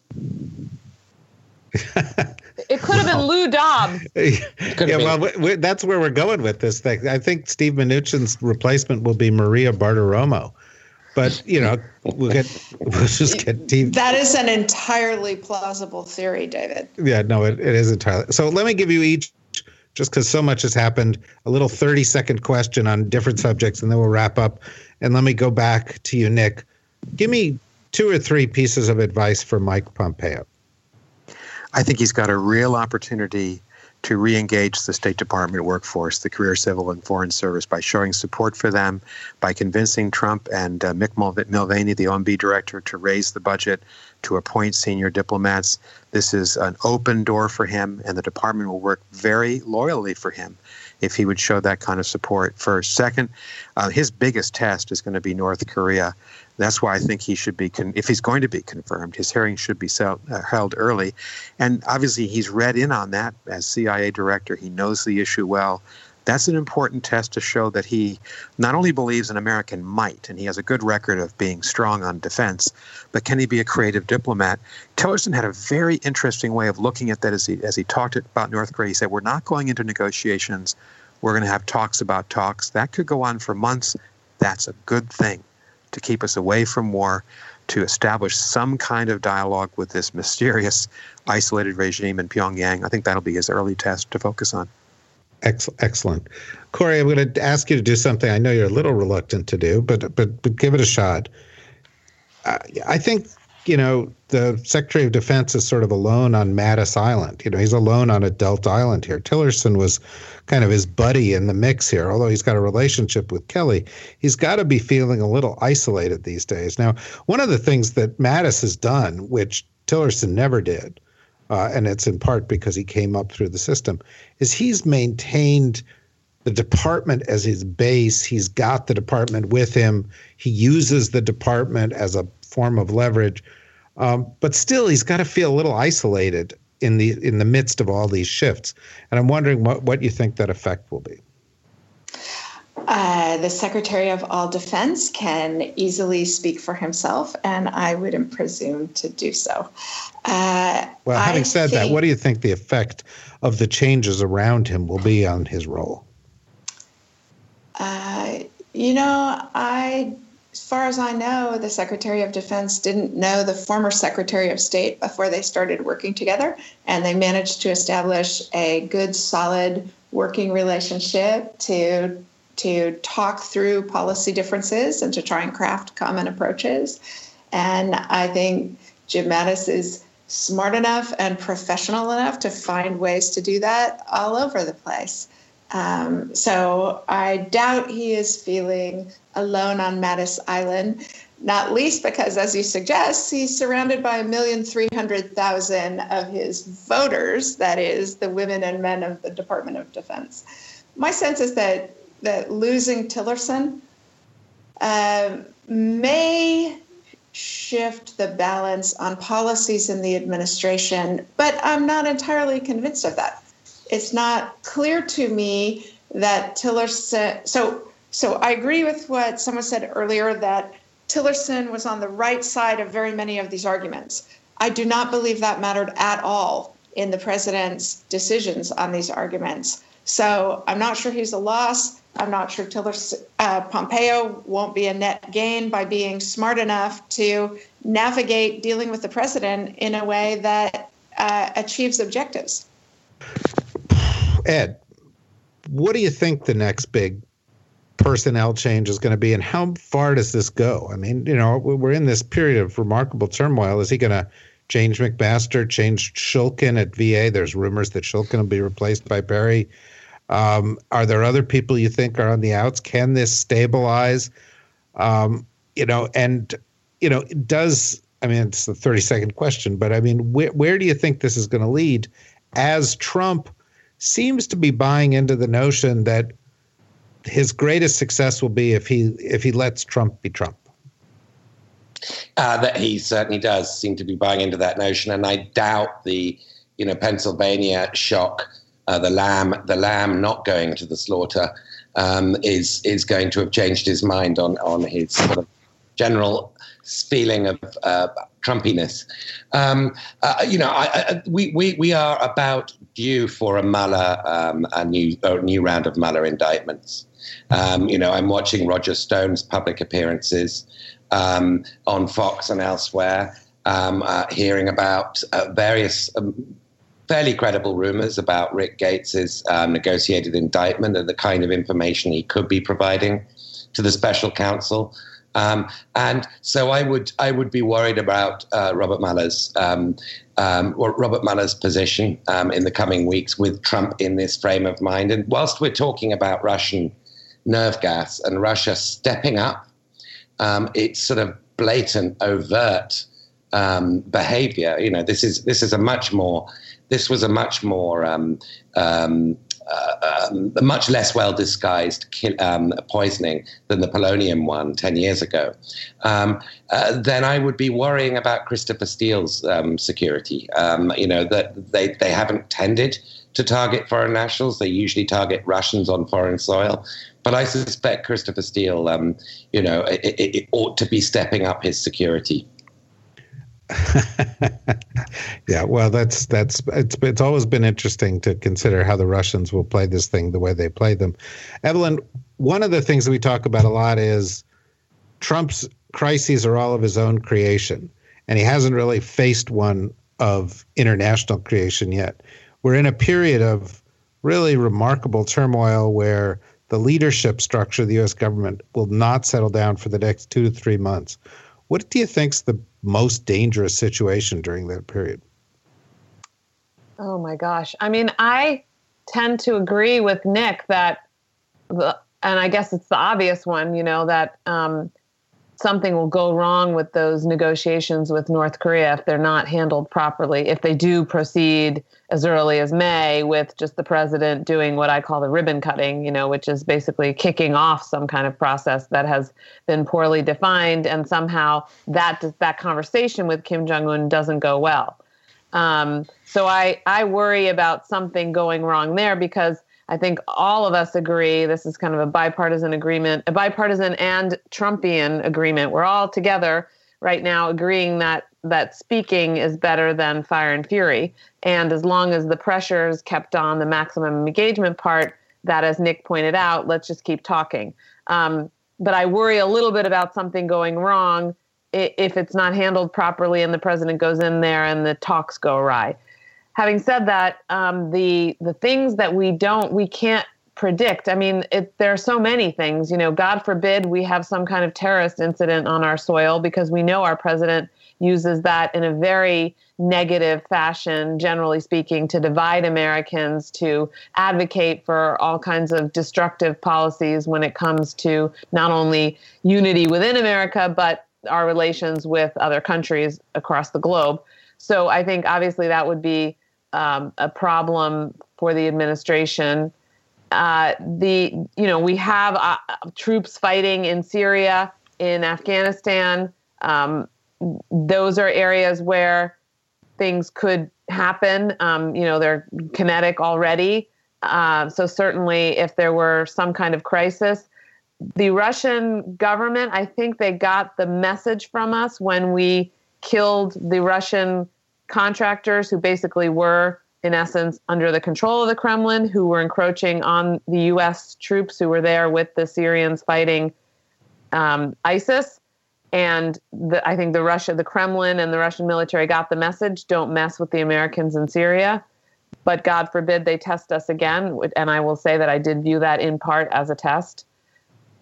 it could have been Lou Dobbs. yeah, well, we, we, that's where we're going with this thing. I think Steve Mnuchin's replacement will be Maria Bartiromo. But you know, we'll get we'll just get [laughs] TV. That is an entirely plausible theory, David. Yeah, no, it, it is entirely. So let me give you each, just because so much has happened, a little thirty second question on different subjects, and then we'll wrap up. And let me go back to you, Nick. Give me two or three pieces of advice for Mike Pompeo. I think he's got a real opportunity to re-engage the State Department workforce, the career civil and foreign service, by showing support for them, by convincing Trump and uh, Mick Mulvaney, the OMB director, to raise the budget, to appoint senior diplomats. This is an open door for him, and the department will work very loyally for him if he would show that kind of support first. Second, uh, his biggest test is going to be North Korea. That's why I think he should be, con- if he's going to be confirmed, his hearing should be sel- uh, held early. And obviously, he's read in on that as CIA director. He knows the issue well. That's an important test to show that he not only believes in American might, and he has a good record of being strong on defense, but can he be a creative diplomat? Tillerson had a very interesting way of looking at that as he, as he talked about North Korea. He said, We're not going into negotiations. We're going to have talks about talks. That could go on for months. That's a good thing to keep us away from war, to establish some kind of dialogue with this mysterious, isolated regime in Pyongyang. I think that'll be his early test to focus on. Excellent. Kori, I'm going to ask you to do something I know you're a little reluctant to do, but but, but give it a shot. I think you know the Secretary of Defense is sort of alone on Mattis Island. You know, he's alone on a Delta Island here. Tillerson was kind of his buddy in the mix here, although he's got a relationship with Kelly. He's got to be feeling a little isolated these days. Now, one of the things that Mattis has done, which Tillerson never did, uh, and it's in part because he came up through the system, is he's maintained the department as his base. He's got the department with him. He uses the department as a form of leverage. Um, but still, he's got to feel a little isolated in the in the midst of all these shifts. And I'm wondering what, what you think that effect will be. Uh, the Secretary of All Defense can easily speak for himself, and I wouldn't presume to do so. Uh, well, having I said think, that, what do you think the effect of the changes around him will be on his role? Uh, you know, I, as far as I know, the Secretary of Defense didn't know the former Secretary of State before they started working together, and they managed to establish a good, solid working relationship to to talk through policy differences and to try and craft common approaches. And I think Jim Mattis is smart enough and professional enough to find ways to do that all over the place. Um, so I doubt he is feeling alone on Mattis Island, not least because, as you suggest, he's surrounded by a million three hundred thousand of his voters, that is, the women and men of the Department of Defense. My sense is that that losing Tillerson uh, may shift the balance on policies in the administration, but I'm not entirely convinced of that. It's not clear to me that Tillerson. So, so I agree with what someone said earlier that Tillerson was on the right side of very many of these arguments. I do not believe that mattered at all in the president's decisions on these arguments. So I'm not sure he's a loss. I'm not sure Tillerson, uh, Pompeo won't be a net gain by being smart enough to navigate dealing with the president in a way that uh, achieves objectives. Ed, what do you think the next big personnel change is going to be, and how far does this go? I mean, you know, we're in this period of remarkable turmoil. Is he going to change McMaster, change Shulkin at VA? There's rumors that Shulkin will be replaced by Perry. Um, are there other people you think are on the outs? Can this stabilize? Um, you know, and you know, does I mean it's the thirty second question, but I mean, where where do you think this is going to lead? As Trump seems to be buying into the notion that his greatest success will be if he if he lets Trump be Trump. Uh, that he certainly does seem to be buying into that notion, and I doubt the you know Pennsylvania shock uh, the lamb, the lamb not going to the slaughter, um, is is going to have changed his mind on on his sort of general feeling of uh, Trumpiness. Um, uh, you know, I, I, we, we we are about due for a Mueller, um, a new a new round of Mueller indictments. Um, you know, I'm watching Roger Stone's public appearances um, on Fox and elsewhere, um, uh, hearing about uh, various um, fairly credible rumors about Rick Gates's um, negotiated indictment and the kind of information he could be providing to the special counsel. Um, and so I would I would be worried about uh, Robert Mueller's um, um, Robert Mueller's position um, in the coming weeks with Trump in this frame of mind. And whilst we're talking about Russian nerve gas and Russia stepping up, um, it's sort of blatant, overt um, behavior. You know, this is this is a much more this was a much more um, um, uh, um, much less well disguised um, poisoning than the polonium one 10 years ago, um, uh, then I would be worrying about Christopher Steele's security. You know, that they, they haven't tended to target foreign nationals, they usually target Russians on foreign soil. But I suspect Christopher Steele, you know, it, it, it ought to be stepping up his security. [laughs] yeah, well, that's that's it's it's always been interesting to consider how the Russians will play this thing the way they play them. Evelyn, one of the things that we talk about a lot is Trump's crises are all of his own creation, and he hasn't really faced one of international creation yet. We're in a period of really remarkable turmoil where the leadership structure of the U.S. government will not settle down for the next two to three months. What do you think's the most dangerous situation during that period? Oh my gosh. I mean, I tend to agree with Nick that, the, and I guess it's the obvious one, you know, that um, something will go wrong with those negotiations with North Korea if they're not handled properly. If they do proceed as early as May with just the president doing what I call the ribbon cutting, you know, which is basically kicking off some kind of process that has been poorly defined, and somehow that that conversation with Kim Jong Un doesn't go well. Um, so I I worry about something going wrong there because I think all of us agree this is kind of a bipartisan agreement, a bipartisan and Trumpian agreement. We're all together right now agreeing that that speaking is better than fire and fury. And as long as the pressure is kept on the maximum engagement part, that as Nick pointed out, let's just keep talking. Um, but I worry a little bit about something going wrong if it's not handled properly and the president goes in there and the talks go awry having said that, um, the the things that we don't we can't predict. I mean, it, there are so many things. You know, God forbid we have some kind of terrorist incident on our soil because we know our president uses that in a very negative fashion, generally speaking, to divide Americans, to advocate for all kinds of destructive policies when it comes to not only unity within America, but our relations with other countries across the globe. So I think obviously that would be um, a problem for the administration. Uh, the you know we have uh, troops fighting in Syria, in Afghanistan. Um, those are areas where things could happen. Um, you know they're kinetic already. Uh, so certainly, if there were some kind of crisis, the Russian government, I think they got the message from us when we killed the Russian contractors who basically were, in essence, under the control of the Kremlin, who were encroaching on the U.S. troops who were there with the Syrians fighting um, ISIS. And the, I think the Russia, the Kremlin, and the Russian military got the message: don't mess with the Americans in Syria. But God forbid they test us again. And I will say that I did view that in part as a test.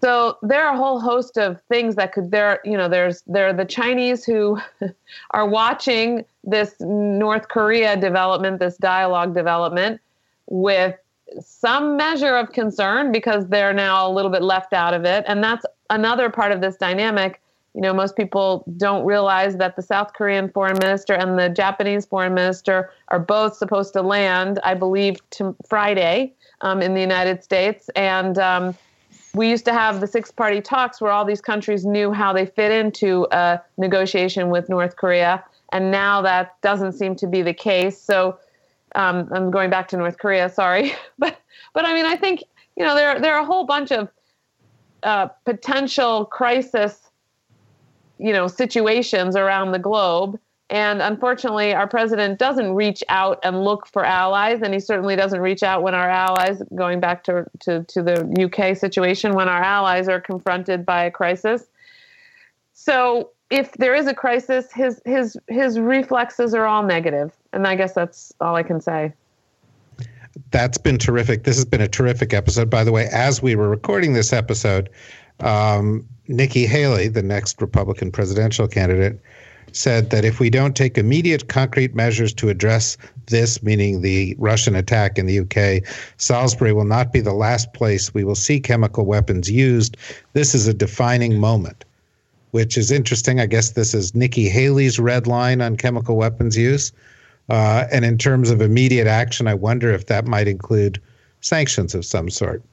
So there are a whole host of things that could there you know there's there are the Chinese who [laughs] are watching this North Korea development, this dialogue development with some measure of concern because they're now a little bit left out of it and that's another part of this dynamic. You know, most people don't realize that the South Korean foreign minister and the Japanese foreign minister are both supposed to land, I believe, to Friday um, in the United States. And um, we used to have the six party talks where all these countries knew how they fit into a negotiation with North Korea. And now that doesn't seem to be the case. So um, I'm going back to North Korea, sorry. [laughs] but, but I mean, I think, you know, there, there are a whole bunch of uh, potential crisis, you know, situations around the globe. And unfortunately, our president doesn't reach out and look for allies, and he certainly doesn't reach out when our allies, going back to, to, to the UK situation, when our allies are confronted by a crisis. So if there is a crisis, his his his reflexes are all negative, and I guess that's all I can say. That's been terrific. This has been a terrific episode. By the way, as we were recording this episode, um, Nikki Haley, the next Republican presidential candidate, said that if we don't take immediate concrete measures to address this, meaning the Russian attack in the UK, Salisbury will not be the last place we will see chemical weapons used. This is a defining moment, which is interesting. I guess this is Nikki Haley's red line on chemical weapons use. Uh, and in terms of immediate action, I wonder if that might include sanctions of some sort.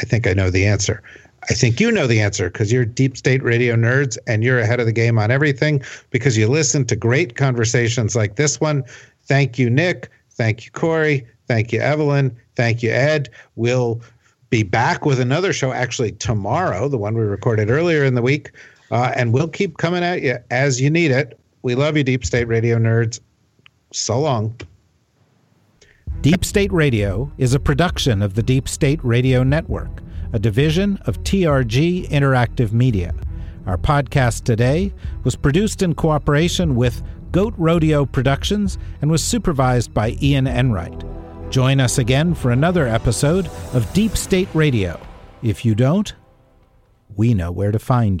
I think I know the answer. I think you know the answer because you're deep state radio nerds and you're ahead of the game on everything because you listen to great conversations like this one. Thank you, Nick. Thank you, Kori. Thank you, Evelyn. Thank you, Ed. We'll be back with another show actually tomorrow, the one we recorded earlier in the week. Uh, and we'll keep coming at you as you need it. We love you, Deep State Radio nerds. So long. Deep State Radio is a production of the Deep State Radio Network a division of TRG Interactive Media. Our podcast today was produced in cooperation with Goat Rodeo Productions and was supervised by Ian Enright. Join us again for another episode of Deep State Radio. If you don't, we know where to find you.